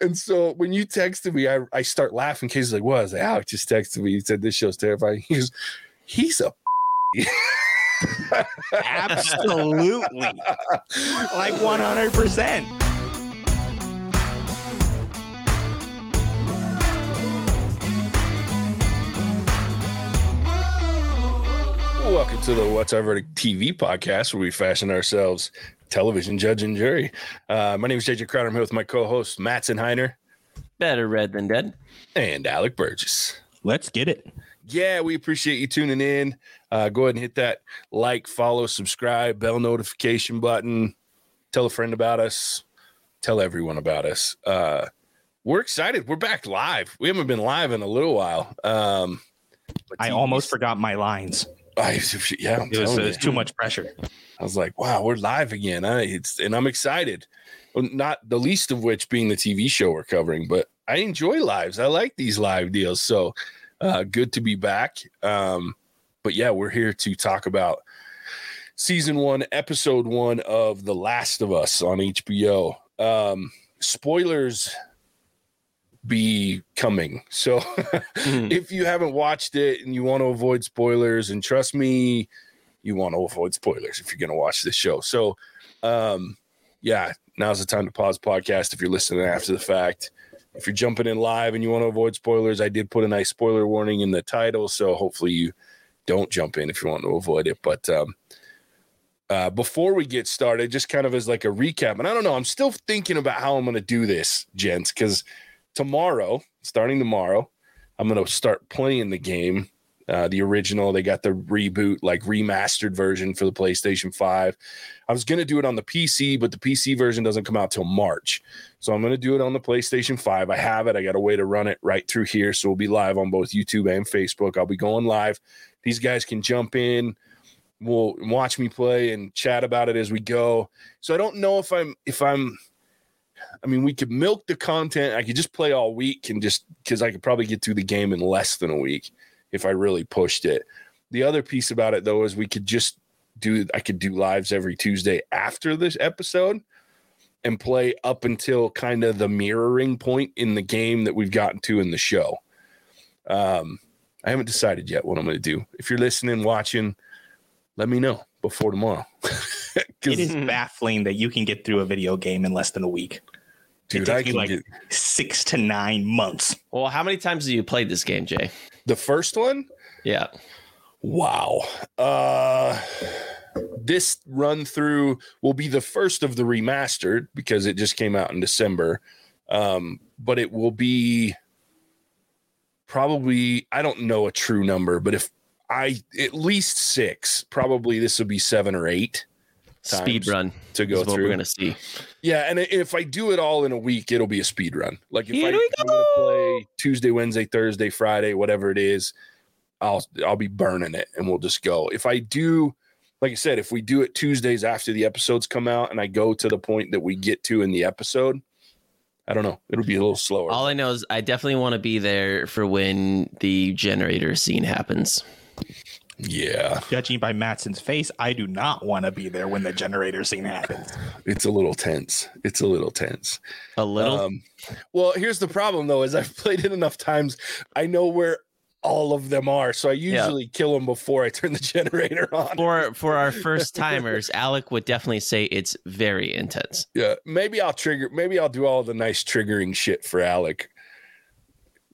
And so when you texted me, I, I start laughing. Casey's like, "What?" I was like, ah, "Alex just texted me. He said this show's terrifying." He goes, "He's a." Absolutely. like 100%. To the What's Our Verdict TV podcast, where we fashion ourselves television judge and jury. Uh, my name is JJ Crowder. I'm here with my co-host Matson Heiner Better red than dead. and Alec Burgess. Let's get it. Yeah, we appreciate you tuning in. Uh, go ahead and hit that like, follow, subscribe, bell notification button. Tell a friend about us. Tell everyone about us. Uh, we're excited. We're back live. We haven't been live in a little while. Um, I almost forgot my lines. I, yeah, It was, telling it was too much pressure. I was like, wow, we're live again. I, it's and I'm excited. Not the least of which being the TV show we're covering, but I enjoy lives. I like these live deals. So uh, good to be back. Um, but yeah, we're here to talk about season one, episode one of The Last of Us on HBO. Um, spoilers be coming. So Mhm. if you haven't watched it and you want to avoid spoilers, and trust me, you want to avoid spoilers if you're going to watch this show. So, um, yeah, now's the time to pause podcast if you're listening after the fact. If you're jumping in live and you want to avoid spoilers, I did put a nice spoiler warning in the title, so hopefully you don't jump in if you want to avoid it. But um, uh, before we get started, just kind of as like a recap, and I don't know, I'm still thinking about how I'm going to do this, gents, because tomorrow, starting tomorrow, I'm going to start playing the game uh, the original. They got the reboot, like remastered version for the PlayStation 5. I was going to do it on the PC, but the PC version doesn't come out till March. So I'm going to do it on the PlayStation 5. I have it. I got a way to run it right through here. So we'll be live on both YouTube and Facebook. I'll be going live. These guys can jump in. We'll watch me play and chat about it as we go. So I don't know if I'm, if I'm, I mean, we could milk the content. I could just play all week and just because I could probably get through the game in less than a week if I really pushed it. The other piece about it though is we could just do I could do lives every Tuesday after this episode and play up until kind of the mirroring point in the game that we've gotten to in the show. Um I haven't decided yet what I'm going to do. If you're listening, watching, let me know before tomorrow. it is baffling that you can get through a video game in less than a week. dude, it I takes me can like get six to nine months. Well, how many times have you played this game, Jay? the first one. Yeah. Wow. Uh this run through will be the first of the remastered because it just came out in December. Um, but it will be probably I don't know a true number, but if I at least six, probably this will be seven or eight Speed run to go through. we're gonna see. Yeah, and if I do it all in a week, it'll be a speed run. Like if Here I, we go. play Tuesday, Wednesday, Thursday, Friday, whatever it is, I'll I'll be burning it and we'll just go. If I do, like I said, if we do it Tuesdays after the episodes come out and I go to the point that we get to in the episode, I don't know. It'll be a little slower. All I know is I definitely want to be there for when the generator scene happens. Yeah, Judging by Matson's face, I do not want to be there when the generator scene happens. it's a little tense. It's a little tense. A little. Um, well, here's the problem though: is I've played it enough times, I know where all of them are. So I Yeah. usually kill them before I turn the generator on. for for our first timers, Alec would definitely say it's very intense. Yeah, maybe I'll trigger. Maybe I'll do all the nice triggering shit for Alec.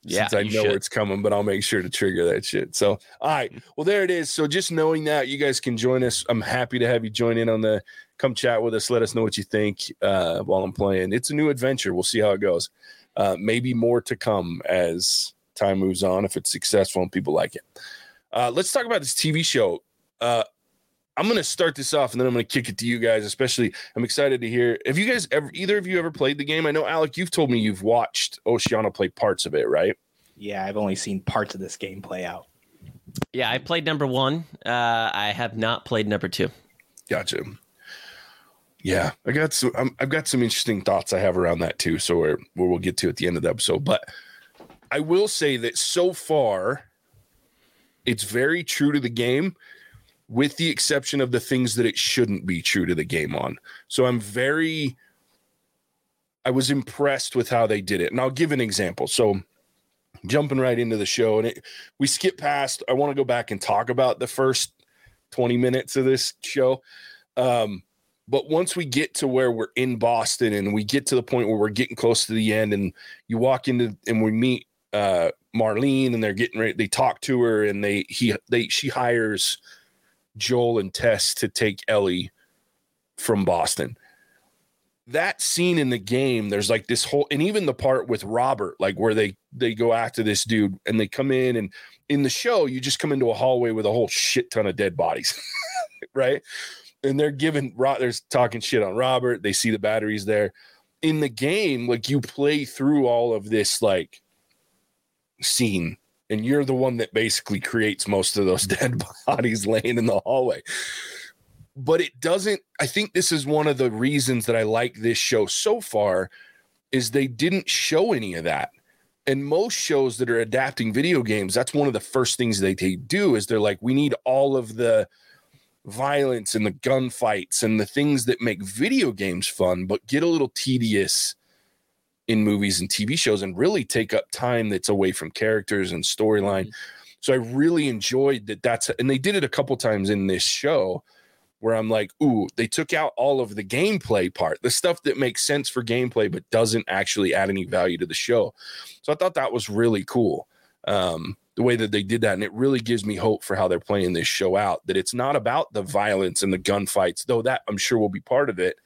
Yeah, since I know should. it's coming, but I'll make sure to trigger that shit. So, all right, well, there it is. So, just knowing that you guys can join us, I'm happy to have you join in on the. Come chat with us. Let us know what you think uh, while I'm playing. It's a new adventure. We'll see how it goes. Uh, maybe more to come as time moves on if it's successful and people like it. Uh, let's talk about this TV show. I'm going to start this off and then I'm going to kick it to you guys. Especially, I'm excited to hear. Have you guys ever, either of you ever played the game? I know, Alec, you've told me you've watched Oceana play parts of it, right? Yeah, I've only seen parts of this game play out. Yeah, I played number one. Uh, I have not played number two. Gotcha. Yeah, I got some. I'm, I've got some interesting thoughts I have around that too. So where where we'll get to at the end of the episode. But I will say that so far, it's very true to the game, with the exception of the things that it shouldn't be true to the game on. So I'm very. I was impressed with how they did it. And I'll give an example. So jumping right into the show and it, we skip past I want to go back and talk about the first 20 minutes of this show. Um but once we get to where we're in Boston and we get to the point where we're getting close to the end and you walk into and we meet uh Marlene and they're getting ready they talk to her and they he they she hires Joel and Tess to take Ellie from Boston. That scene in the game, there's like this whole, and even the part with Robert, like where they they go after this dude and they come in, and in the show, you just come into a hallway with a whole shit ton of dead bodies, right? And they're giving, they're talking shit on Robert. They see the batteries there. In the game, like you play through all of this like scene and you're the one that basically creates most of those dead bodies laying in the hallway. But it doesn't I think this is one of the reasons that I like this show so far is they didn't show any of that. And most shows that are adapting video games, that's one of the first things they, they do is they're like we need all of the violence and the gunfights and the things that make video games fun but get a little tedious in movies and TV shows and really take up time that's away from characters and storyline. Mm-hmm. So I really enjoyed that. That's and they did it a couple times in this show where I'm like, ooh, they took out all of the gameplay part, the stuff that makes sense for gameplay but doesn't actually add any value to the show. So I thought that was really cool. Um, the way that they did that, and it really gives me hope for how they're playing this show out. That it's not about the violence and the gunfights, though that I'm sure will be part of it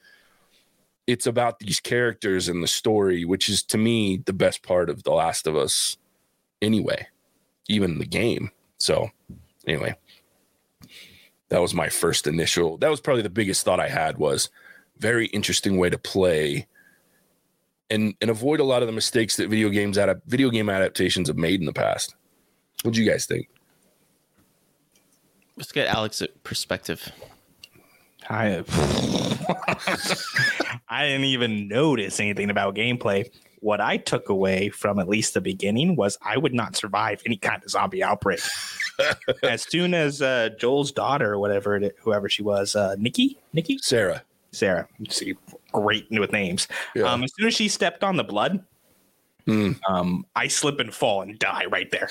it's about these characters and the story, which is to me the best part of The Last of Us anyway, even the game. So, anyway, that was my first initial. That was probably the biggest thought I had was very interesting way to play and and avoid a lot of the mistakes that video games out video game adaptations have made in the past. What do you guys think? Let's get Alex perspective. I I didn't even notice anything about gameplay. What I took away from at least the beginning was I would not survive any kind of zombie outbreak. as soon as uh, Joel's daughter, whatever it, whoever she was, uh, Nikki, Nikki, Sarah, Sarah, see, great with names. Yeah. Um, as soon as she stepped on the blood, mm. um, I slip and fall and die right there.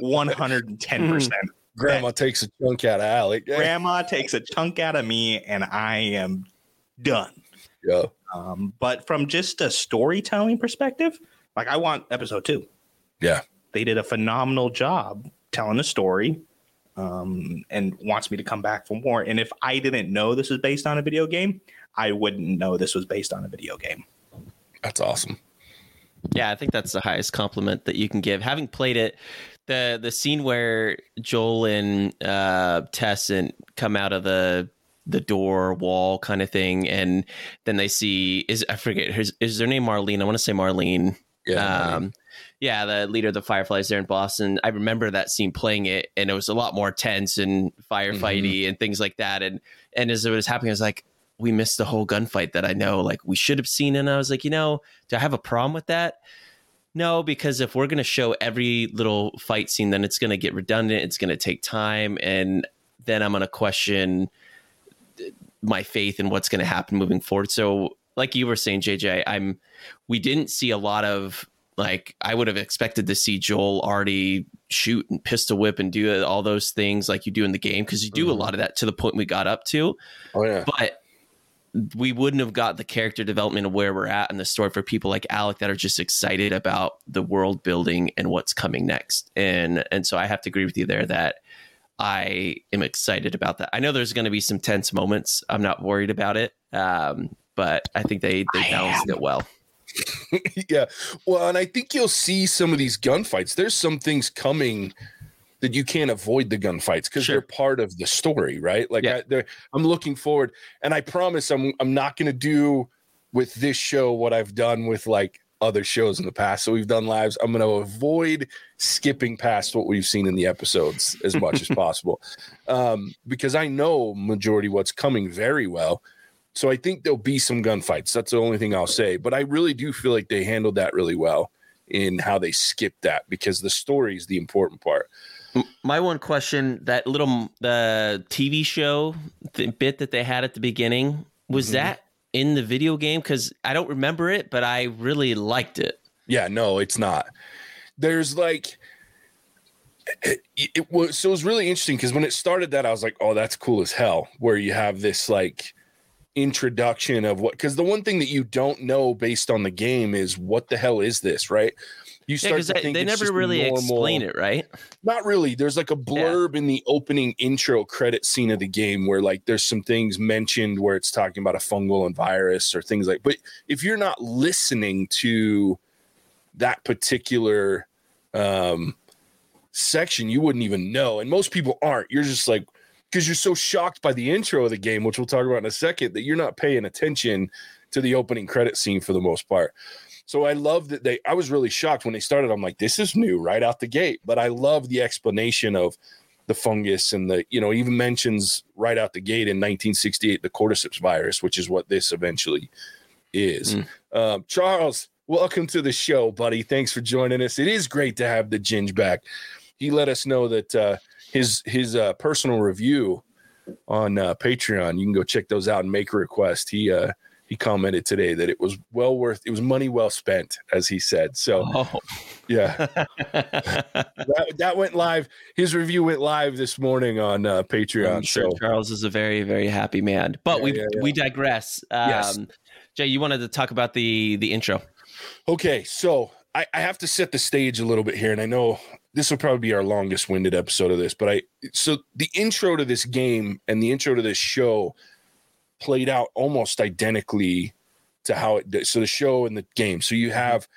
One hundred and ten percent. Grandma that, takes a chunk out of Alec. Grandma takes a chunk out of me, and I am done. Yeah. Um, but from just a storytelling perspective, like I want episode two. Yeah. They did a phenomenal job telling the story um, and wants me to come back for more. And if I didn't know this was based on a video game, I wouldn't know this was based on a video game. That's awesome. Yeah, I think that's the highest compliment that you can give. Having played it, the the scene where Joel and uh, Tess and come out of the the door wall kind of thing, and then they see is I forget is, is their name Marlene? I want to say Marlene. Yeah. Um, yeah, the leader of the Fireflies there in Boston. I remember that scene playing it, and it was a lot more tense and firefighty mm-hmm. and things like that. And and as it was happening, I was like, we missed the whole gunfight that I know like we should have seen. And I was like, you know, do I have a problem with that? No, because if we're going to show every little fight scene, then it's going to get redundant. It's going to take time, and then I'm going to question my faith in what's going to happen moving forward. So, like you were saying, JJ, I'm we didn't see a lot of like I would have expected to see Joel already shoot and pistol whip and do all those things like you do in the game because you do mm-hmm. a lot of that to the point we got up to. Oh yeah, but we wouldn't have got the character development of where we're at in the story for people like Alec that are just excited about the world building and what's coming next. And and so I have to agree with you there that I am excited about that. I know there's going to be some tense moments. I'm not worried about it, um, but I think they they balanced it well. yeah, well, and I think you'll see some of these gunfights. There's some things coming that you can't avoid the gunfights because sure. they're part of the story, right? Like yeah. I, I'm looking forward, and I promise I'm I'm not going to do with this show what I've done with like other shows in the past. So we've done lives. I'm going to avoid skipping past what we've seen in the episodes as much as possible, um, because I know majority what's coming very well. So I think there'll be some gunfights. That's the only thing I'll say. But I really do feel like they handled that really well in how they skipped that because the story is the important part. My one question: that little the TV show the bit that they had at the beginning was mm-hmm. that in the video game because I don't remember it, but I really liked it. Yeah, no, it's not. There's like it, it was so it was really interesting because when it started that I was like, oh, that's cool as hell. Where you have this like introduction of what because the one thing that you don't know based on the game is what the hell is this, right? You start yeah, they, they never really normal, explain it, right? Not really. There's like a blurb yeah. in the opening intro credit scene of the game where like there's some things mentioned where it's talking about a fungal and virus or things like. But if you're not listening to that particular um, section, you wouldn't even know. And most people aren't. You're just like, because you're so shocked by the intro of the game, which we'll talk about in a second, that you're not paying attention to the opening credit scene for the most part. So I love that they, I was really shocked when they started. I'm like, this is new right out the gate. But I love the explanation of the fungus and the, you know, even mentions right out the gate in 1968 the cordyceps virus, which is what this eventually is. Mm. Um, Charles, welcome to the show, buddy. Thanks for joining us. It is great to have the Ginge back he let us know that uh, his his uh, personal review on uh, Patreon. You can go check those out and make a request. He uh, he commented today that it was well worth. It was money well spent, as he said. So, oh. yeah, that, that, went live. His review went live this morning on uh, Patreon. I'm sure so. Charles is a very very happy man. But yeah, we yeah, yeah. we digress. Um, yes. Jay, you wanted to talk about the the intro. Okay, so I, I have to set the stage a little bit here, and I know this will probably be our longest winded episode of this, but I so the intro to this game and the intro to this show played out almost identically to how it did. So the show and the game. So you mm-hmm. have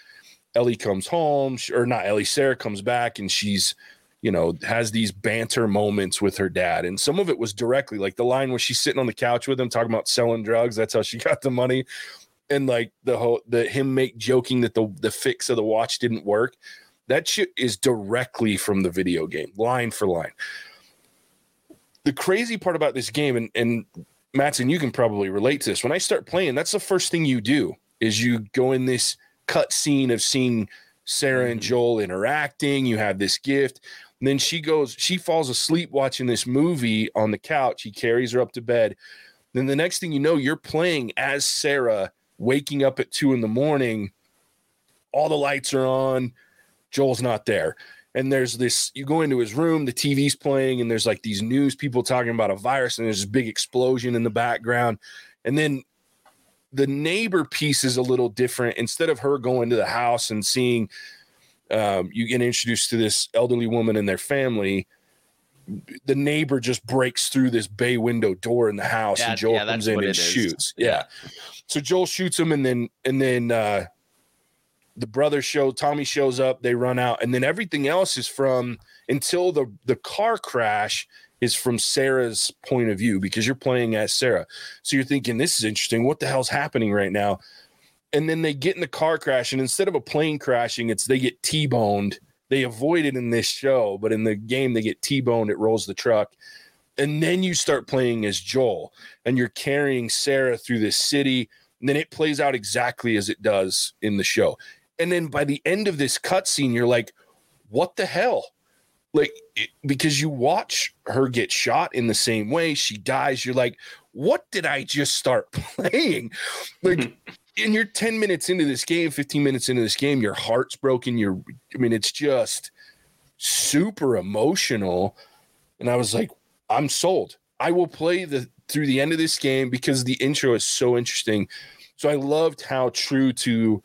Ellie comes home, or not Ellie, Sarah comes back and she's, you know, has these banter moments with her dad. And some of it was directly like the line where she's sitting on the couch with him talking about selling drugs. That's how she got the money and like the whole the him make joking that the the fix of the watch didn't work. That shit is directly from the video game, line for line. The crazy part about this game, and and Matson, you can probably relate to this. When I start playing, that's the first thing you do is you go in this cut scene of seeing Sarah and mm-hmm. Joel interacting. You have this gift. And then she goes, she falls asleep watching this movie on the couch. He carries her up to bed. Then the next thing you know, you're playing as Sarah waking up at two in the morning, all the lights are on, Joel's not there. And there's this, you go into his room, the TV's playing, and there's like these news people talking about a virus, and there's this big explosion in the background. And then the neighbor piece is a little different. Instead of her going to the house and seeing, um, you get introduced to this elderly woman and their family. The neighbor just breaks through this bay window door in the house, and Joel yeah, comes in and shoots. Yeah. yeah. So Joel shoots him, and then and then uh, the brother show Tommy shows up. They run out, and then everything else is from until the the car crash is from Sarah's point of view because you're playing as Sarah. So you're thinking this is interesting. What the hell's happening right now? And then they get in the car crash, and instead of a plane crashing, it's they get T-boned. They avoid it in this show, but in the game they get T-boned. It rolls the truck and then you start playing as Joel and you're carrying Sarah through this city. And then it plays out exactly as it does in the show. And then by the end of this cutscene, you're like, what the hell? Like, it, because you watch her get shot in the same way, she dies. You're like, what did I just start playing? Like, and you're 10 minutes into this game, 15 minutes into this game, your heart's broken. You're, I mean, it's just super emotional. And I was like, I'm sold. I will play the through the end of this game because the intro is so interesting. So I loved how true to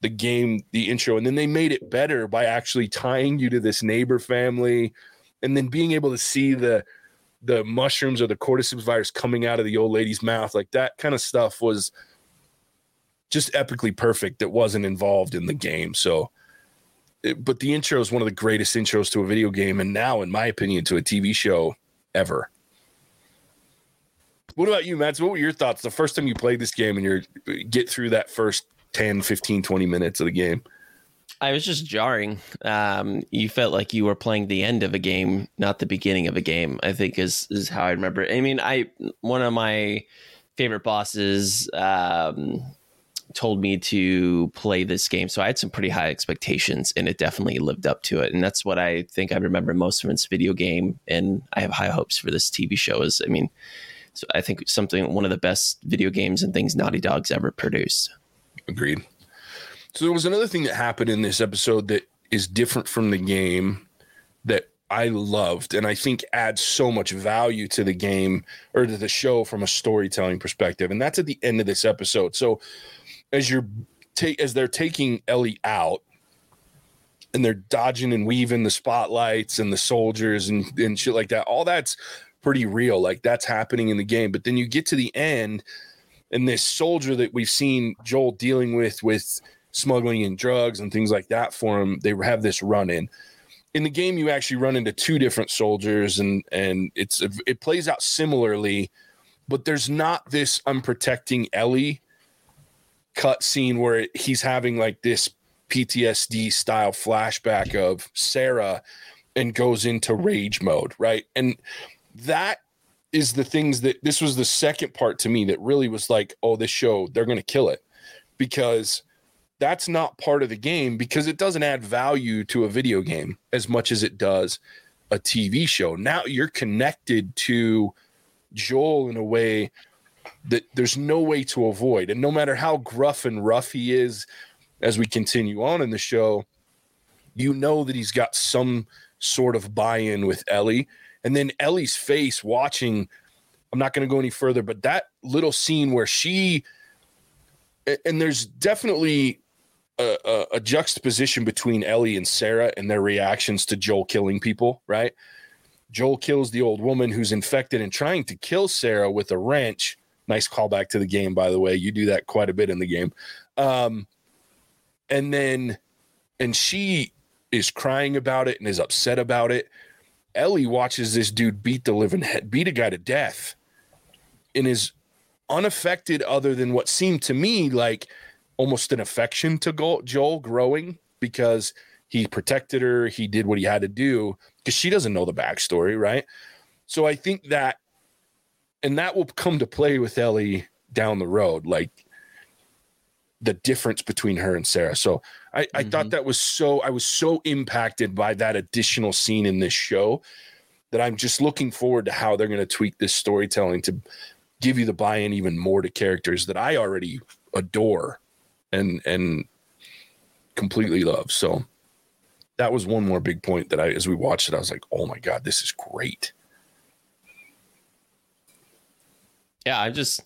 the game the intro and then they made it better by actually tying you to this neighbor family and then being able to see the the mushrooms or the cordyceps virus coming out of the old lady's mouth like that kind of stuff was just epically perfect that wasn't involved in the game so it, but the intro is one of the greatest intros to a video game and now in my opinion to a tv show ever. What about you, Matt? What were your thoughts the first time you played this game and you get through that first 10, 15, 20 minutes of the game? I was just jarring. Um, you felt like you were playing the end of a game, not the beginning of a game. I think is is how I remember. It. I mean, I one of my favorite bosses um, told me to play this game. So I had some pretty high expectations and it definitely lived up to it. And that's what I think I remember most from its video game. And I have high hopes for this TV show is, I mean, so I think something one of the best video games and things Naughty Dog's ever produced. Agreed. So there was another thing that happened in this episode that is different from the game that I loved and I think adds so much value to the game or to the show from a storytelling perspective. And that's at the end of this episode. So as you're take as they're taking Ellie out and they're dodging and weaving the spotlights and the soldiers and, and shit like that, all that's pretty real. Like that's happening in the game. But then you get to the end and this soldier that we've seen Joel dealing with with smuggling and drugs and things like that for him, they have this run in in the game you actually run into two different soldiers and and it's it plays out similarly but there's not this i'm protecting ellie cut scene where he's having like this ptsd style flashback of sarah and goes into rage mode right and that is the things that this was the second part to me that really was like oh this show they're going to kill it because that's not part of the game because it doesn't add value to a video game as much as it does a TV show. Now you're connected to Joel in a way that there's no way to avoid. And no matter how gruff and rough he is as we continue on in the show, you know that he's got some sort of buy in with Ellie. And then Ellie's face watching, I'm not going to go any further, but that little scene where she, and there's definitely a, a, juxtaposition between Ellie and Sarah and their reactions to Joel killing people, right? Joel kills the old woman who's infected and trying to kill Sarah with a wrench. Nice callback to the game, by the way. You do that quite a bit in the game. Um, and then, and she is crying about it and is upset about it. Ellie watches this dude beat the living head, beat a guy to death, and is unaffected other than what seemed to me like almost an affection to Joel growing because he protected her, he did what he had to do because she doesn't know the backstory, right? So I think that, and that will come to play with Ellie down the road, like the difference between her and Sarah. So I, I mm-hmm. thought that was so, I was so impacted by that additional scene in this show that I'm just looking forward to how they're going to tweak this storytelling to give you the buy in even more to characters that I already adore and and completely love. So that was one more big point that I as we watched it, I was like, oh my God, this is great. Yeah, I just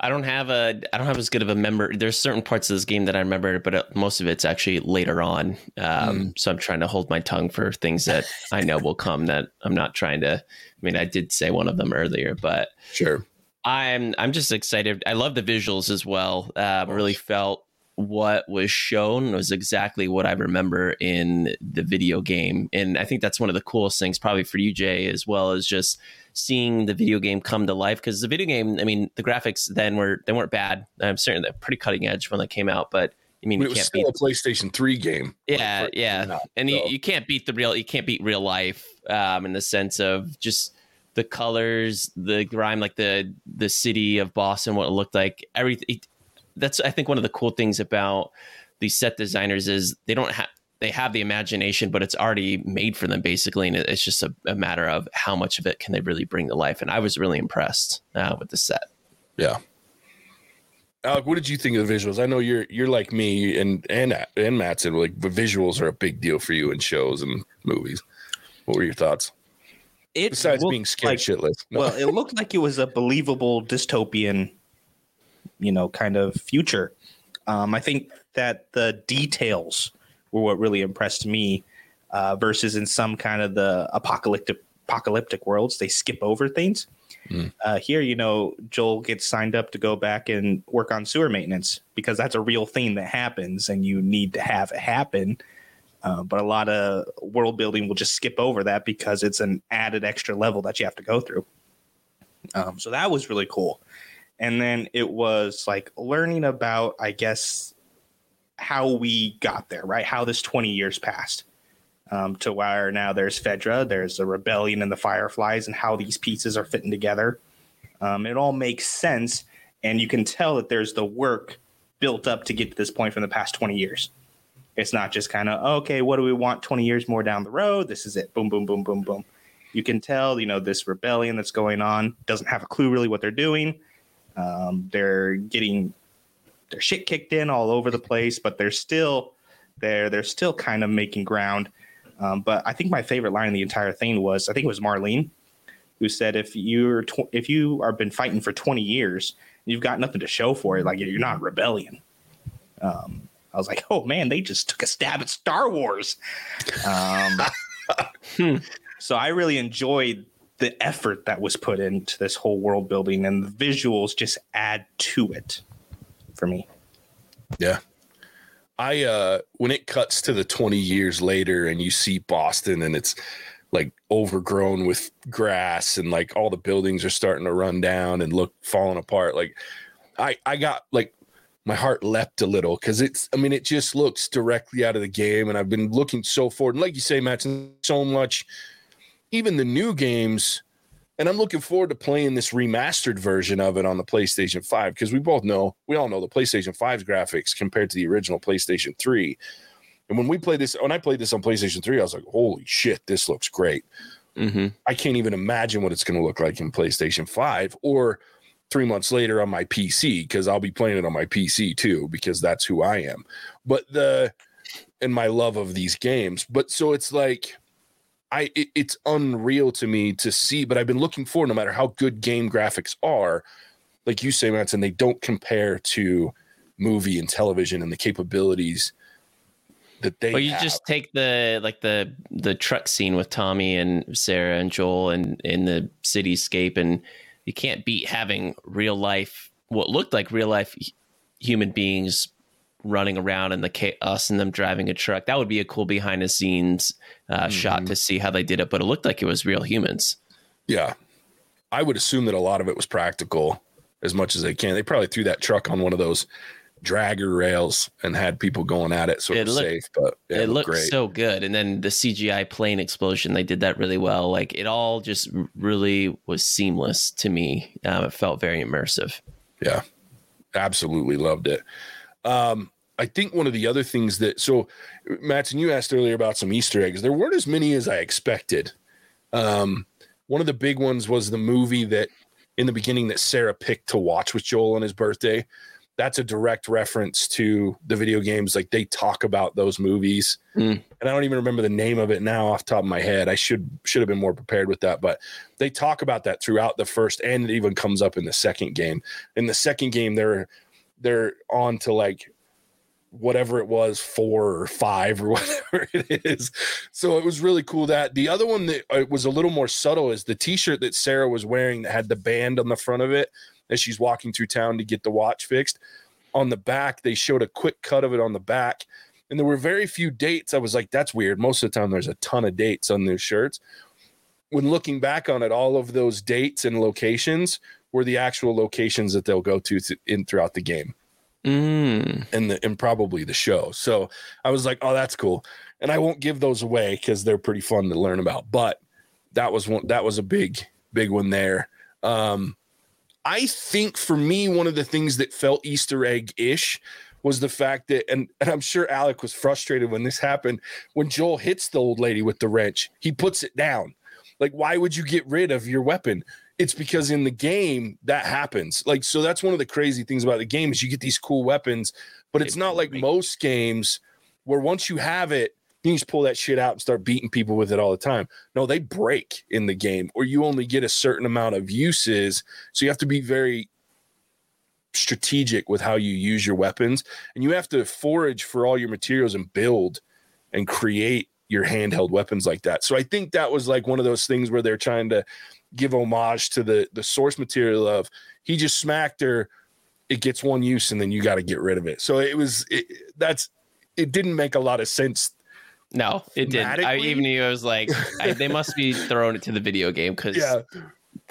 I don't have a I don't have as good of a member. There's certain parts of this game that I remember, but uh, most of it's actually later on. Um, mm. So I'm trying to hold my tongue for things that I know will come. That I'm not trying to. I mean, I did say one of them earlier, but sure. I'm I'm just excited. I love the visuals as well. Uh, really felt what was shown was exactly what I remember in the video game. And I think that's one of the coolest things, probably for you, Jay, as well as just seeing the video game come to life. Because the video game, I mean, the graphics then were they weren't bad. I'm certain they're pretty cutting edge when they came out, but I mean, it was still beat, a PlayStation Three game. Yeah, yeah, out, and so. you, you can't beat the real. You can't beat real life um, in the sense of just the colors, the grime, like the the city of Boston, what it looked like. Everything that's I think one of the cool things about these set designers is they don't have they have the imagination, but it's already made for them basically, and it's just a, a, matter of how much of it can they really bring to life. And I was really impressed uh, with the set. Yeah. Alec, what did you think of the visuals? I know you're you're like me and and and Matt said like the visuals are a big deal for you in shows and movies. What were your thoughts? It Besides being scared like, shitless. No. Well, it looked like it was a believable dystopian you know kind of future. Um, I think that the details were what really impressed me, uh, versus in some kind of the apocalyptic apocalyptic worlds they skip over things. Mm. Uh, here, you know, Joel gets signed up to go back and work on sewer maintenance because that's a real thing that happens, and you need to have it happen. Uh, but a lot of world building will just skip over that because it's an added extra level that you have to go through. Um, so that was really cool and then it was like learning about i guess how we got there right? How this 20 years passed um, to where now there's fedra there's a rebellion and the fireflies and how these pieces are fitting together. Um, it all makes sense and you can tell that there's the work built up to get to this point from the past 20 years. It's not just kind of okay what do we want 20 years more down the road? This is it. Boom boom boom boom boom. You can tell, you know, this rebellion that's going on doesn't have a clue really what they're doing. Um, they're getting their shit kicked in all over the place, but they're still there. They're still kind of making ground. Um, but I think my favorite line in the entire thing was I think it was Marlene who said, "If you're tw- if you are been fighting for 20 years, you've got nothing to show for it. Like you're not rebellion." Um, I was like, "Oh man, they just took a stab at Star Wars." Um, Hmm. so I really enjoyed the effort that was put into this whole world building, and the visuals just add to it for me. Yeah. I uh when it cuts to the 20 years later and you see Boston and it's like overgrown with grass and like all the buildings are starting to run down and look falling apart like I I got like my heart leapt a little because it's I mean it just looks directly out of the game and I've been looking so forward and like you say Matt so much even the new games and I'm looking forward to playing this remastered version of it on the PlayStation 5 because we both know, we all know the PlayStation 5's graphics compared to the original PlayStation 3. And when we played this, when I played this on PlayStation 3, I was like, holy shit, this looks great. hmm I can't even imagine what it's going to look like in PlayStation 5 or three months later on my PC because I'll be playing it on my PC too because that's who I am. But the, and my love of these games. But so it's like, I it, it's unreal to me to see, but I've been looking for no matter how good game graphics are, like you say, Matson, they don't compare to movie and television and the capabilities that they. Well, you have. just take the like the the truck scene with Tommy and Sarah and Joel and in the cityscape, and you can't beat having real life, what looked like real life human beings running around and the chaos and them driving a truck. That would be a cool behind the scenes uh, shot Mhm. to see how they did it, but it looked like it was real humans. Yeah. I would assume that a lot of it was practical as much as they can. They probably threw that truck on one of those dragger rails and had people going at it so it, It was looked- safe. But yeah, it looked great. so good. And then the CGI plane explosion, they did that really well. Like it all just really was seamless to me. Um, it felt very immersive. Yeah, absolutely loved it. Um, I think one of the other things that so Matson, you asked earlier about some Easter eggs. There weren't as many as I expected. Um, one of the big ones was the movie that in the beginning that Sarah picked to watch with Joel on his birthday. That's a direct reference to the video games. Like they talk about those movies, Mm. and I don't even remember the name of it now off the top of my head. I should should have been more prepared with that, but they talk about that throughout the first, and it even comes up in the second game. In the second game, they're they're on to like whatever it was four or five or whatever it is. So it was really cool that. The other one that uh, was a little more subtle is the t-shirt that sarah was wearing that had the band on the front of it as she's walking through town to get the watch fixed. On the back they showed a quick cut of it on the back and there were very few dates. I was like that's weird. Most of the time there's a ton of dates on those shirts. When looking back on it all of those dates and locations were the actual locations that they'll go to in throughout the game Mm. and the and probably the show. So I was like, oh, that's cool. And I won't give those away because they're pretty fun to learn about. But that was one that was a big, big one there. Um, I think for me, one of the things that felt Easter egg-ish was the fact that, and, and I'm sure Alec was frustrated when this happened, when Joel hits the old lady with the wrench, he puts it down. Like, why would you get rid of your weapon? It's because in the game that happens. Like, so that's one of the crazy things about the game is you get these cool weapons, but it's not like most games where once you have it, you just pull that shit out and start beating people with it all the time. No, they break in the game, or you only get a certain amount of uses. So you have to be very strategic with how you use your weapons, and you have to forage for all your materials and build and create your handheld weapons like that. So I think that was like one of those things where they're trying to give homage to the the source material of he just smacked her it gets one use and then you got to get rid of it so it was it, that's it didn't make a lot of sense No, it didn't. I even knew I was like, I, they must be throwing it to the video game because yeah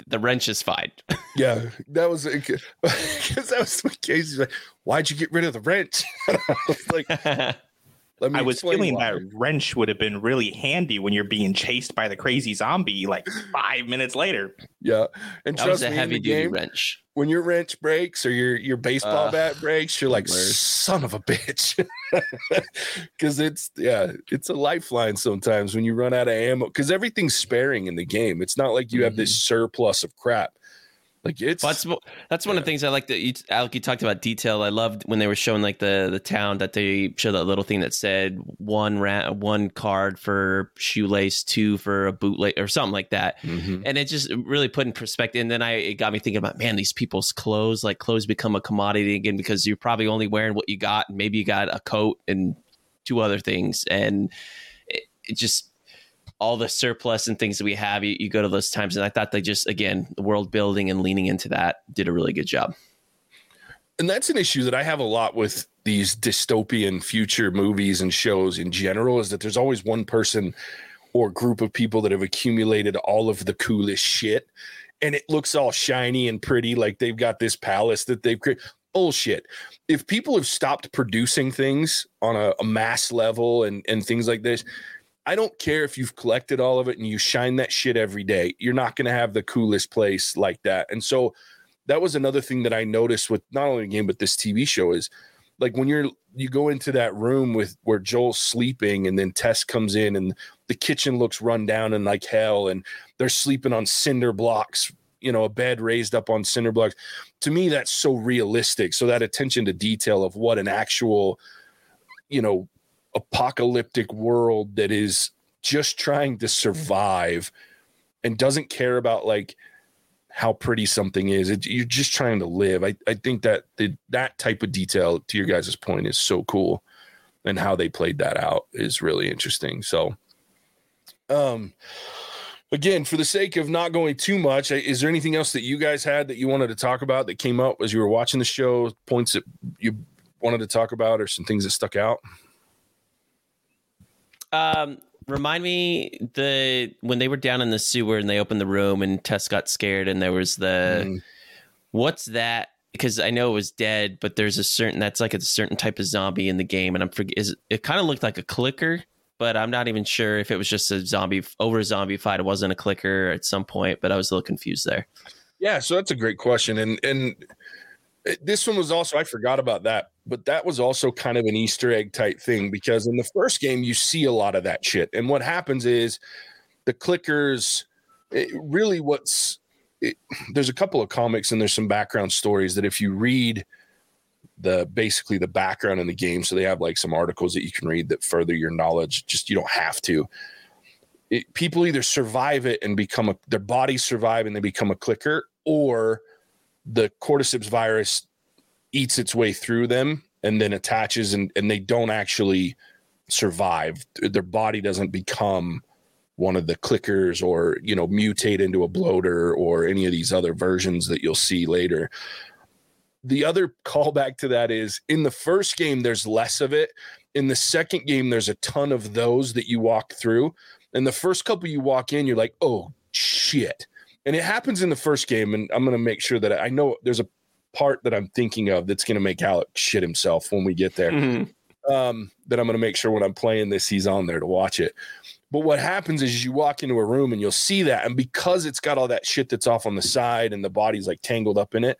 the wrench is fine. yeah that was because that was what casey's like why'd you get rid of the wrench like I was feeling why. that wrench would have been really handy when you're being chased by the crazy zombie like five minutes later. Yeah, and That was trust a me, heavy duty game, wrench. when your wrench breaks or your your baseball Uh, bat breaks, you're like, worst. son of a bitch, because it's yeah, it's a lifeline sometimes when you run out of ammo because everything's sparing in the game. It's not like you have this surplus of crap. Like it's That's that's one of the things I like that you, Alec. You talked about detail. I loved when they were showing like the the town that they showed that little thing that said one rat, one card for shoelace, two for a bootlace, or something like that. Mhm. And it just really put in perspective. And then I it got me thinking about man, these people's clothes like clothes become a commodity again because you're probably only wearing what you got, and maybe you got a coat and two other things, and it, it just all the surplus and things that we have, you, you go to those times. And I thought they just, again, the world building and leaning into that did a really good job. and that's an issue that I have a lot with these dystopian future movies and shows in general is that there's always one person or group of people that have accumulated all of the coolest shit and it looks all shiny and pretty like they've got this palace that they've created bullshit if people have stopped producing things on a, a mass level and and things like this I don't care if you've collected all of it and you shine that shit every day. You're not going to have the coolest place like that. And so that was another thing that I noticed with not only the game but this TV show is like when you're you go into that room with where Joel's sleeping and then Tess comes in and the kitchen looks run down and like hell and they're sleeping on cinder blocks, you know, a bed raised up on cinder blocks. To me that's so realistic. So that attention to detail of what an actual you know apocalyptic world that is just trying to survive and doesn't care about like how pretty something is. It, you're just trying to live. I, I think that the, that type of detail, to your guys' point, is so cool, and how they played that out is really interesting. So, um, again, for the sake of not going too much, is there anything else that you guys had that you wanted to talk about that came up as you were watching the show? Points that you wanted to talk about, or some things that stuck out? Um, remind me the when they were down in the sewer and they opened the room and Tess got scared and there was the Mm. what's that? Because I know it was dead, but there's a certain that's like a certain type of zombie in the game, and I'm forget. Is it kind of looked like a clicker, but I'm not even sure if it was just a zombie over a zombie fight. It wasn't a clicker at some point, but I was a little confused there. Yeah, so that's a great question, and and this one was also I forgot about that, but that was also kind of an Easter egg type thing because in the first game you see a lot of that shit, and what happens is the clickers. Really, what's it, there's a couple of comics and there's some background stories that if you read the basically the background in the game, so they have like some articles that you can read that further your knowledge. Just you don't have to. It, people either survive it and become a their bodies survive and they become a clicker, or the cordyceps virus eats its way through them and then attaches and, and they don't actually survive. Their body doesn't become one of the clickers or you know mutate into a bloater or any of these other versions that you'll see later. The other callback to that is in the first game there's less of it. In the second game there's a ton of those that you walk through. And the first couple you walk in you're like oh shit. And it happens in the first game and i'm going to make sure that i know there's a part that i'm thinking of that's going to make alec shit himself when we get there. Um, that i'm going to make sure when i'm playing this he's on there to watch it. But what happens is you walk into a room and you'll see that and because it's got all that shit that's off on the side and the body's like tangled up in it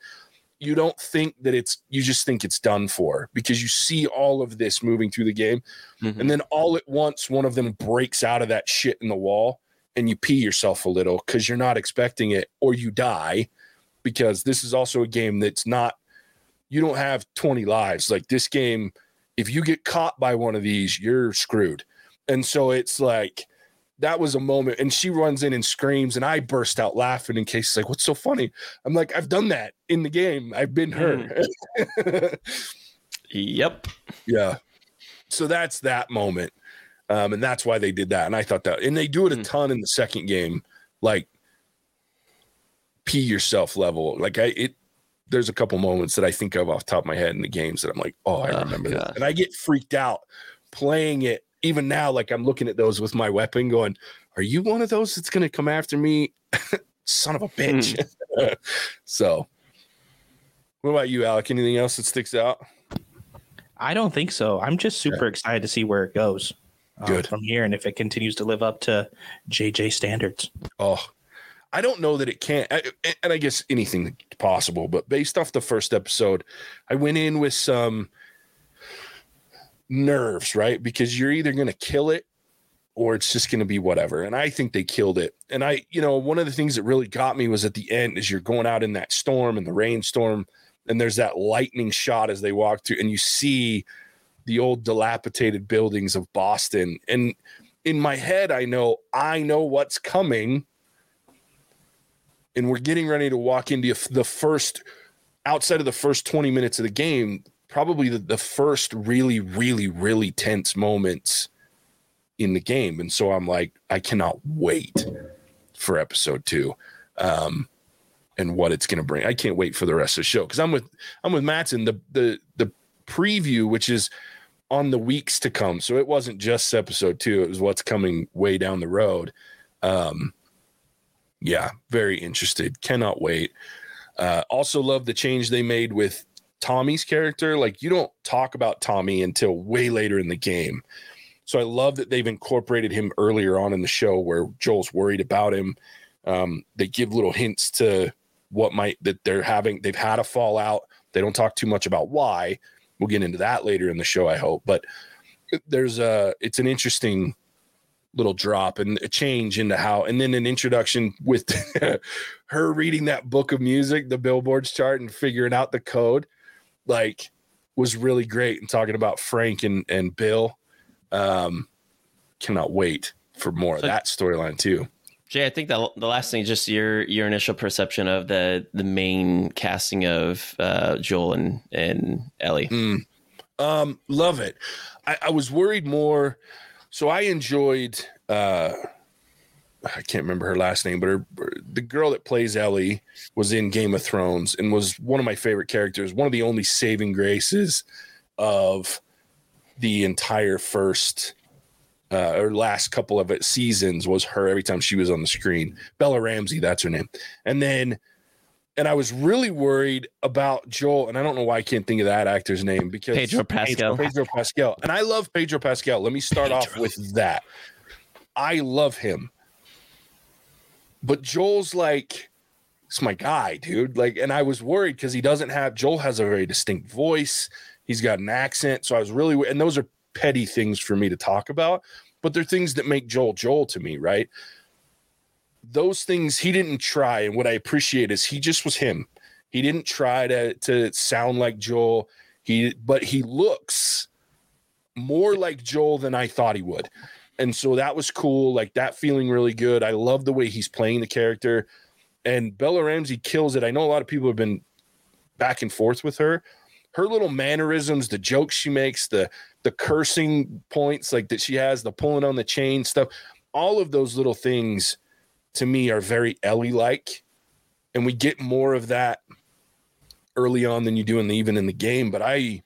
you don't think that it's you just think it's done for because you see all of this moving through the game. Mhm. and then all at once one of them breaks out of that shit in the wall and you pee yourself a little because you're not expecting it or you die because this is also a game that's not you don't have 20 lives. Like this game if you get caught by one of these you're screwed. And so it's like that was a moment and she runs in and screams and i burst out laughing in case like what's so funny? I'm like i've done that in the game. I've been her Yep. yeah. So that's that moment. Um, and that's why they did that and i thought that and they do it a Hmm. ton in the second game like pee yourself level. Like i it there's a couple moments that i think of off the top of my head in the games that i'm like oh i Oh, remember that and i get freaked out playing it. Even now like i'm looking at those with my weapon going are you one of those that's going to come after me? Son of a bitch. So what about you alec? Anything else that sticks out? I don't think so. I'm just super excited to see where it goes uh, Good. from here and if it continues to live up to JJ standards. Oh, I don't know that it can't. And I guess anything possible, but based off the first episode, I went in with some nerves, right? Because you're either going to kill it or it's just going to be whatever. And I think they killed it. And I, you know, one of the things that really got me was at the end as you're going out in that storm and the rainstorm, and there's that lightning shot as they walk through, and you see the old dilapidated buildings of Boston. And in my head, I know I know what's coming. And we're getting ready to walk into the first outside of the first 20 minutes of the game, probably the, the first really, really, really tense moments in the game. And so I'm like, I cannot wait for episode two. Um, and what it's going to bring. I can't wait for the rest of the show because I'm with I'm with Matson. The the the preview, which is on the weeks to come. So it wasn't just episode two; it was what's coming way down the road. Um, yeah, very interested. Cannot wait. Uh, also love the change they made with Tommy's character. Like you don't talk about Tommy until way later in the game. So I love that they've incorporated him earlier on in the show where Joel's worried about him. Um, they give little hints to what might that they're having. They've had a fallout. They don't talk too much about why. We'll get into that later in the show, I hope. But there's a it's an interesting little drop and a change into how and then an introduction with her reading that book of music the billboards chart and figuring out the code like was really great and talking about frank and and bill um cannot wait for more of that storyline too Jay, I think that the last thing, just your your initial perception of the the main casting of uh, Joel and and Ellie. Mm. Um, love it. I, I was worried more. So I enjoyed. uh I can't remember her last name, but her the girl that plays Ellie was in Game of Thrones and was one of my favorite characters. One of the only saving graces of the entire first uh, or last couple of it seasons was her every time she was on the screen. Bella Ramsey, that's her name. And then and I was really worried about Joel, and I don't know why I can't think of that actor's name because Pedro Pascal. Pedro Pascal, and I love Pedro Pascal. Let me start off with that. I love him, but Joel's like, it's my guy, dude. Like, and I was worried because he doesn't have. Joel has a very distinct voice. He's got an accent, so I was really, and those are petty things for me to talk about, but they're things that make Joel Joel to me, right? Those things he didn't try and what i appreciate is he just was him. He didn't try to to sound like joel. He but he looks more like joel than i thought he would. And so that was cool like that feeling really good. I love the way he's playing the character. And bella ramsey kills it. I know a lot of people have been back and forth with her. Her little mannerisms the jokes she makes the the cursing points like that she has the pulling on the chain stuff all of those little things to me are very Ellie like. And we get more of that early on than you do in the, even in the game. But I,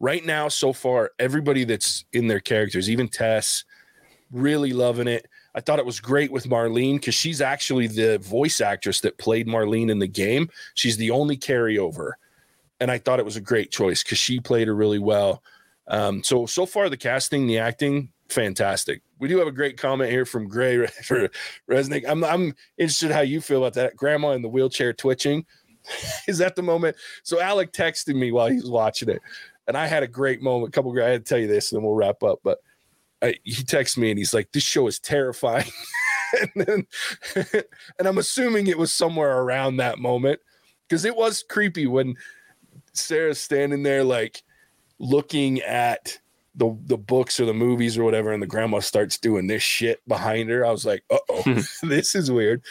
right now, so far, everybody that's in their characters, even Tess, really loving it. I thought it was great with Marlene because she's actually the voice actress that played Marlene in the game. She's the only carryover. And I thought it was a great choice because she played her really well. Um, so, so far, the casting, the acting, fantastic. We do have a great comment here from Gray for Resnick. I'm I'm interested how you feel about that. Grandma in the wheelchair twitching. Is that the moment? So Alec texted me while he was watching it, and I had a great moment. A couple, I had to tell you this, and then we'll wrap up. But I, he texted me and he's like, "This show is terrifying," and then, and I'm assuming it was somewhere around that moment because it was creepy when Sarah's standing there like looking at the the books or the movies or whatever, and the grandma starts doing this shit behind her. I was like, uh oh, this is weird.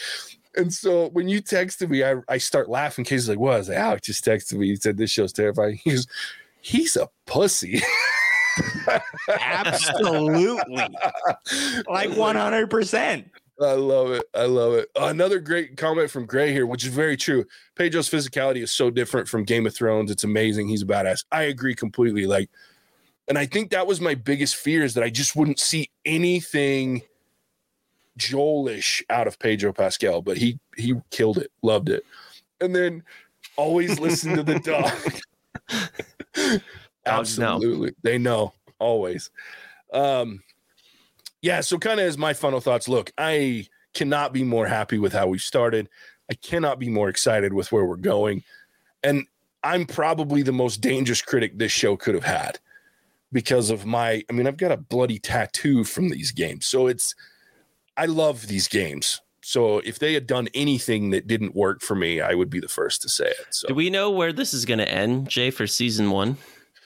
And so when you texted me, I, I start laughing. Casey's like, what? I was like, Alec just texted me. He said this show's terrifying. He goes, he's a pussy. Absolutely. like 100%. I love it. I love it. Another great comment from Gray here, which is very true. Pedro's physicality is so different from Game of Thrones. It's amazing. He's a badass. I agree completely. Like, and I think that was my biggest fear is that I just wouldn't see anything Joelish out of Pedro Pascal, but he he killed it, loved it. And then always listen to the dog. Dogs know. Absolutely. They know always. Um, yeah. So, kind of as my final thoughts look, I cannot be more happy with how we've started. I cannot be more excited with where we're going. And I'm probably the most dangerous critic this show could have had because of my, I mean, I've got a bloody tattoo from these games. So, it's, I love these games. So, if they had done anything that didn't work for me, I would be the first to say it. So, Do we know where this is going to end, Jay, for season one?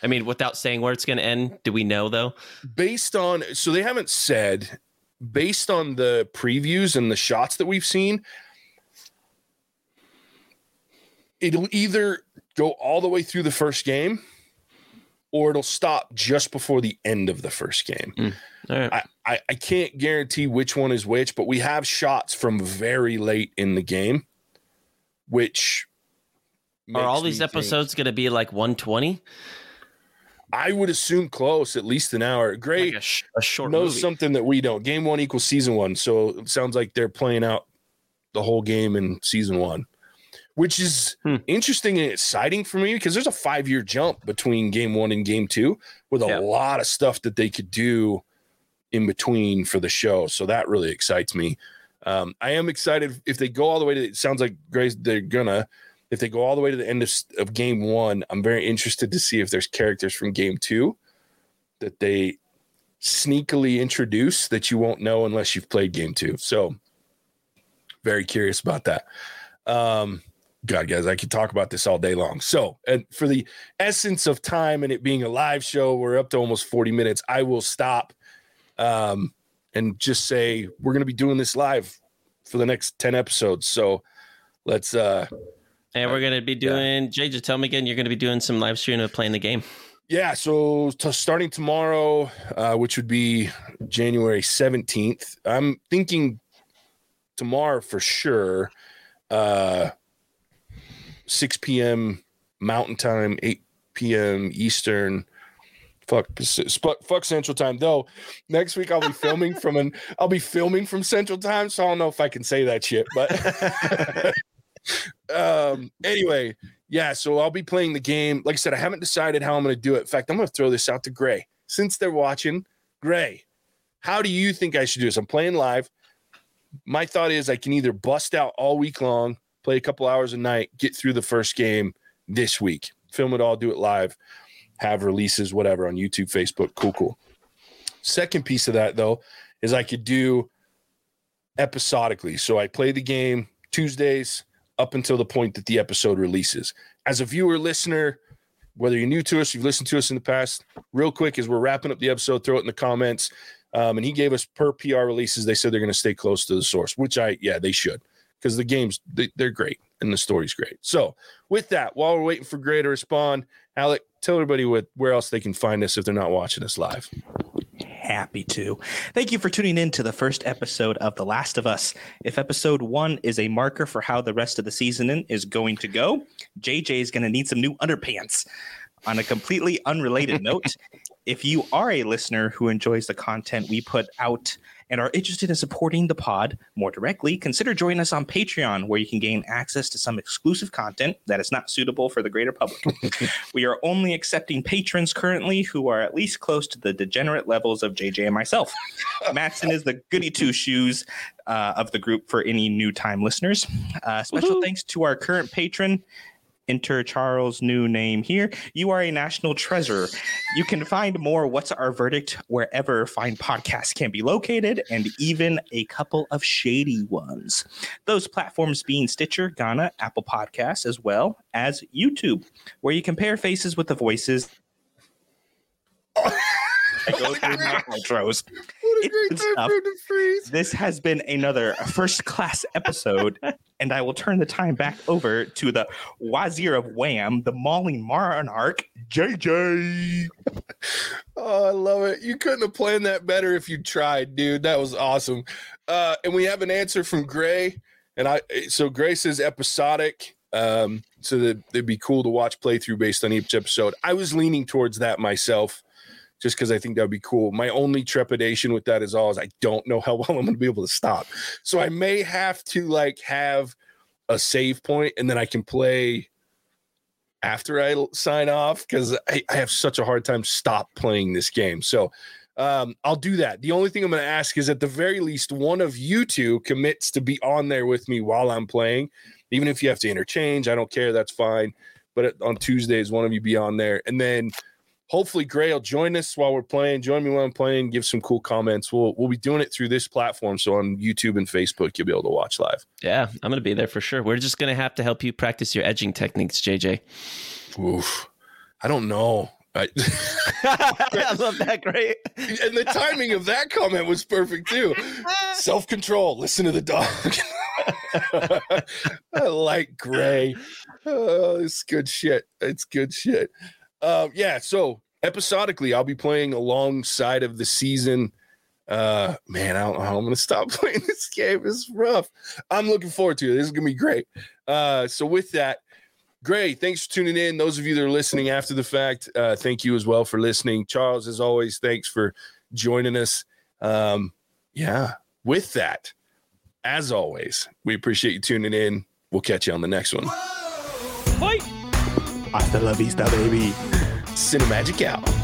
I mean, without saying where it's going to end, do we know though? based on so they haven't said based on the previews and the shots that we've seen it'll either go all the way through the first game or it'll stop just before the end of the first game mm. All right. I, I, I can't guarantee which one is which but we have shots from very late in the game which Are all these episodes going to be like 120? i would assume close at least an hour great Like a, sh- a short knows movie. something that we don't. Game one equals season one, so it sounds like they're playing out the whole game in season one, which is Hmm. interesting and exciting for me because there's a five year jump between game one and game two with a Yeah. lot of stuff that they could do in between for the show. So that really excites me. Um, I am excited if they go all the way to. It sounds like Grace they're gonna. If they go all the way to the end of, of game one, I'm very interested to see if there's characters from game two that they sneakily introduce that you won't know unless you've played game two. So very curious about that. Um, God, guys, I could talk about this all day long. So, and for the essence of time and it being a live show, we're up to almost 40 minutes. I will stop um, and just say we're going to be doing this live for the next 10 episodes. So let's, uh, And we're going to be doing, Jay, just tell me again, you're going to be doing some live stream of playing the game. Yeah, so to starting tomorrow, uh, which would be January 17th, I'm thinking tomorrow for sure, uh, 6 p.m. Mountain Time, 8 p.m. Eastern. Fuck, fuck Central Time. Though next week I'll be filming from an I'll be filming from Central Time, so I don't know if I can say that shit. But um, anyway, yeah, so I'll be playing the game. Like I said, I haven't decided how I'm going to do it. In fact, I'm going to throw this out to Gray. Since they're watching, Gray, how do you think I should do this? I'm playing live. My thought is I can either bust out all week long, play a couple hours a night, get through the first game this week, film it all, do it live, have releases, whatever on YouTube, Facebook. Cool, cool. Second piece of that, though, is I could do episodically. So I play the game Tuesdays up until the point that the episode releases. As a viewer, listener, whether you're new to us, you've listened to us in the past, real quick, as we're wrapping up the episode, throw it in the comments. Um, and he gave us per PR releases, they said they're going to stay close to the source, which I, yeah, they should because the games, they, they're great and the story's great. So, with that, while we're waiting for Gray to respond, Alec, tell everybody what, where else they can find us if they're not watching us live. Happy to. Thank you for tuning in to the first episode of The Last of Us. If episode one is a marker for how the rest of the season is going to go, JJ is going to need some new underpants. On a completely unrelated note, if you are a listener who enjoys the content we put out and are interested in supporting the pod more directly, consider joining us on Patreon, where you can gain access to some exclusive content that is not suitable for the greater public. we are only accepting patrons currently who are at least close to the degenerate levels of JJ and myself. Matson is the goody two shoes uh, of the group for any new time listeners. Uh, special Woohoo. thanks to our current patron. Enter Charles' new name here. You are a national treasure. You can find more What's Our Verdict wherever fine podcasts can be located, and even a couple of shady ones. Those platforms being Stitcher, Ghana, Apple Podcasts, as well as YouTube, where you compare faces with the voices. I go through my outros. A great time tough. for him to freeze. This has been another first class episode, and I will turn the time back over to the Wazir of Wham, the mauling monarch, JJ. Oh, I love it. You couldn't have planned that better if you tried, dude. That was awesome. Uh, and we have an answer from Gray. And I so Gray says episodic. Um, so that it'd be cool to watch playthrough based on each episode. I was leaning towards that myself, just because I think that would be cool. My only trepidation with that is all is I don't know how well I'm gonna be able to stop. So I may have to like have a save point and then I can play after I sign off because I, I, have such a hard time stop playing this game. So um, I'll do that. The only thing I'm going to ask is at the very least one of you two commits to be on there with me while I'm playing. Even if you have to interchange, I don't care. That's fine. But on Tuesdays, one of you be on there, and then hopefully Gray will join us while we're playing. Join me while I'm playing. Give some cool comments. We'll we'll be doing it through this platform. So on YouTube and Facebook, you'll be able to watch live. Yeah, I'm gonna be there for sure. We're just gonna have to help you practice your edging techniques, JJ. Oof. I don't know. I, I love that. Great. And the timing of that comment was perfect too. Self control. Listen to the dog. I like Gray. Oh, it's good shit. It's good shit. Uh, yeah. So episodically, I'll be playing alongside of the season. Uh, man, I don't know how I'm gonna stop playing this game. It's rough. I'm looking forward to it. This is gonna be great. Uh, so with that, Gray, thanks for tuning in. Those of you that are listening after the fact, uh, thank you as well for listening. Charles, as always, thanks for joining us. Um, yeah, with that, as always, we appreciate you tuning in. We'll catch you on the next one. Bye. Hasta la vista, baby. Cinemagic out.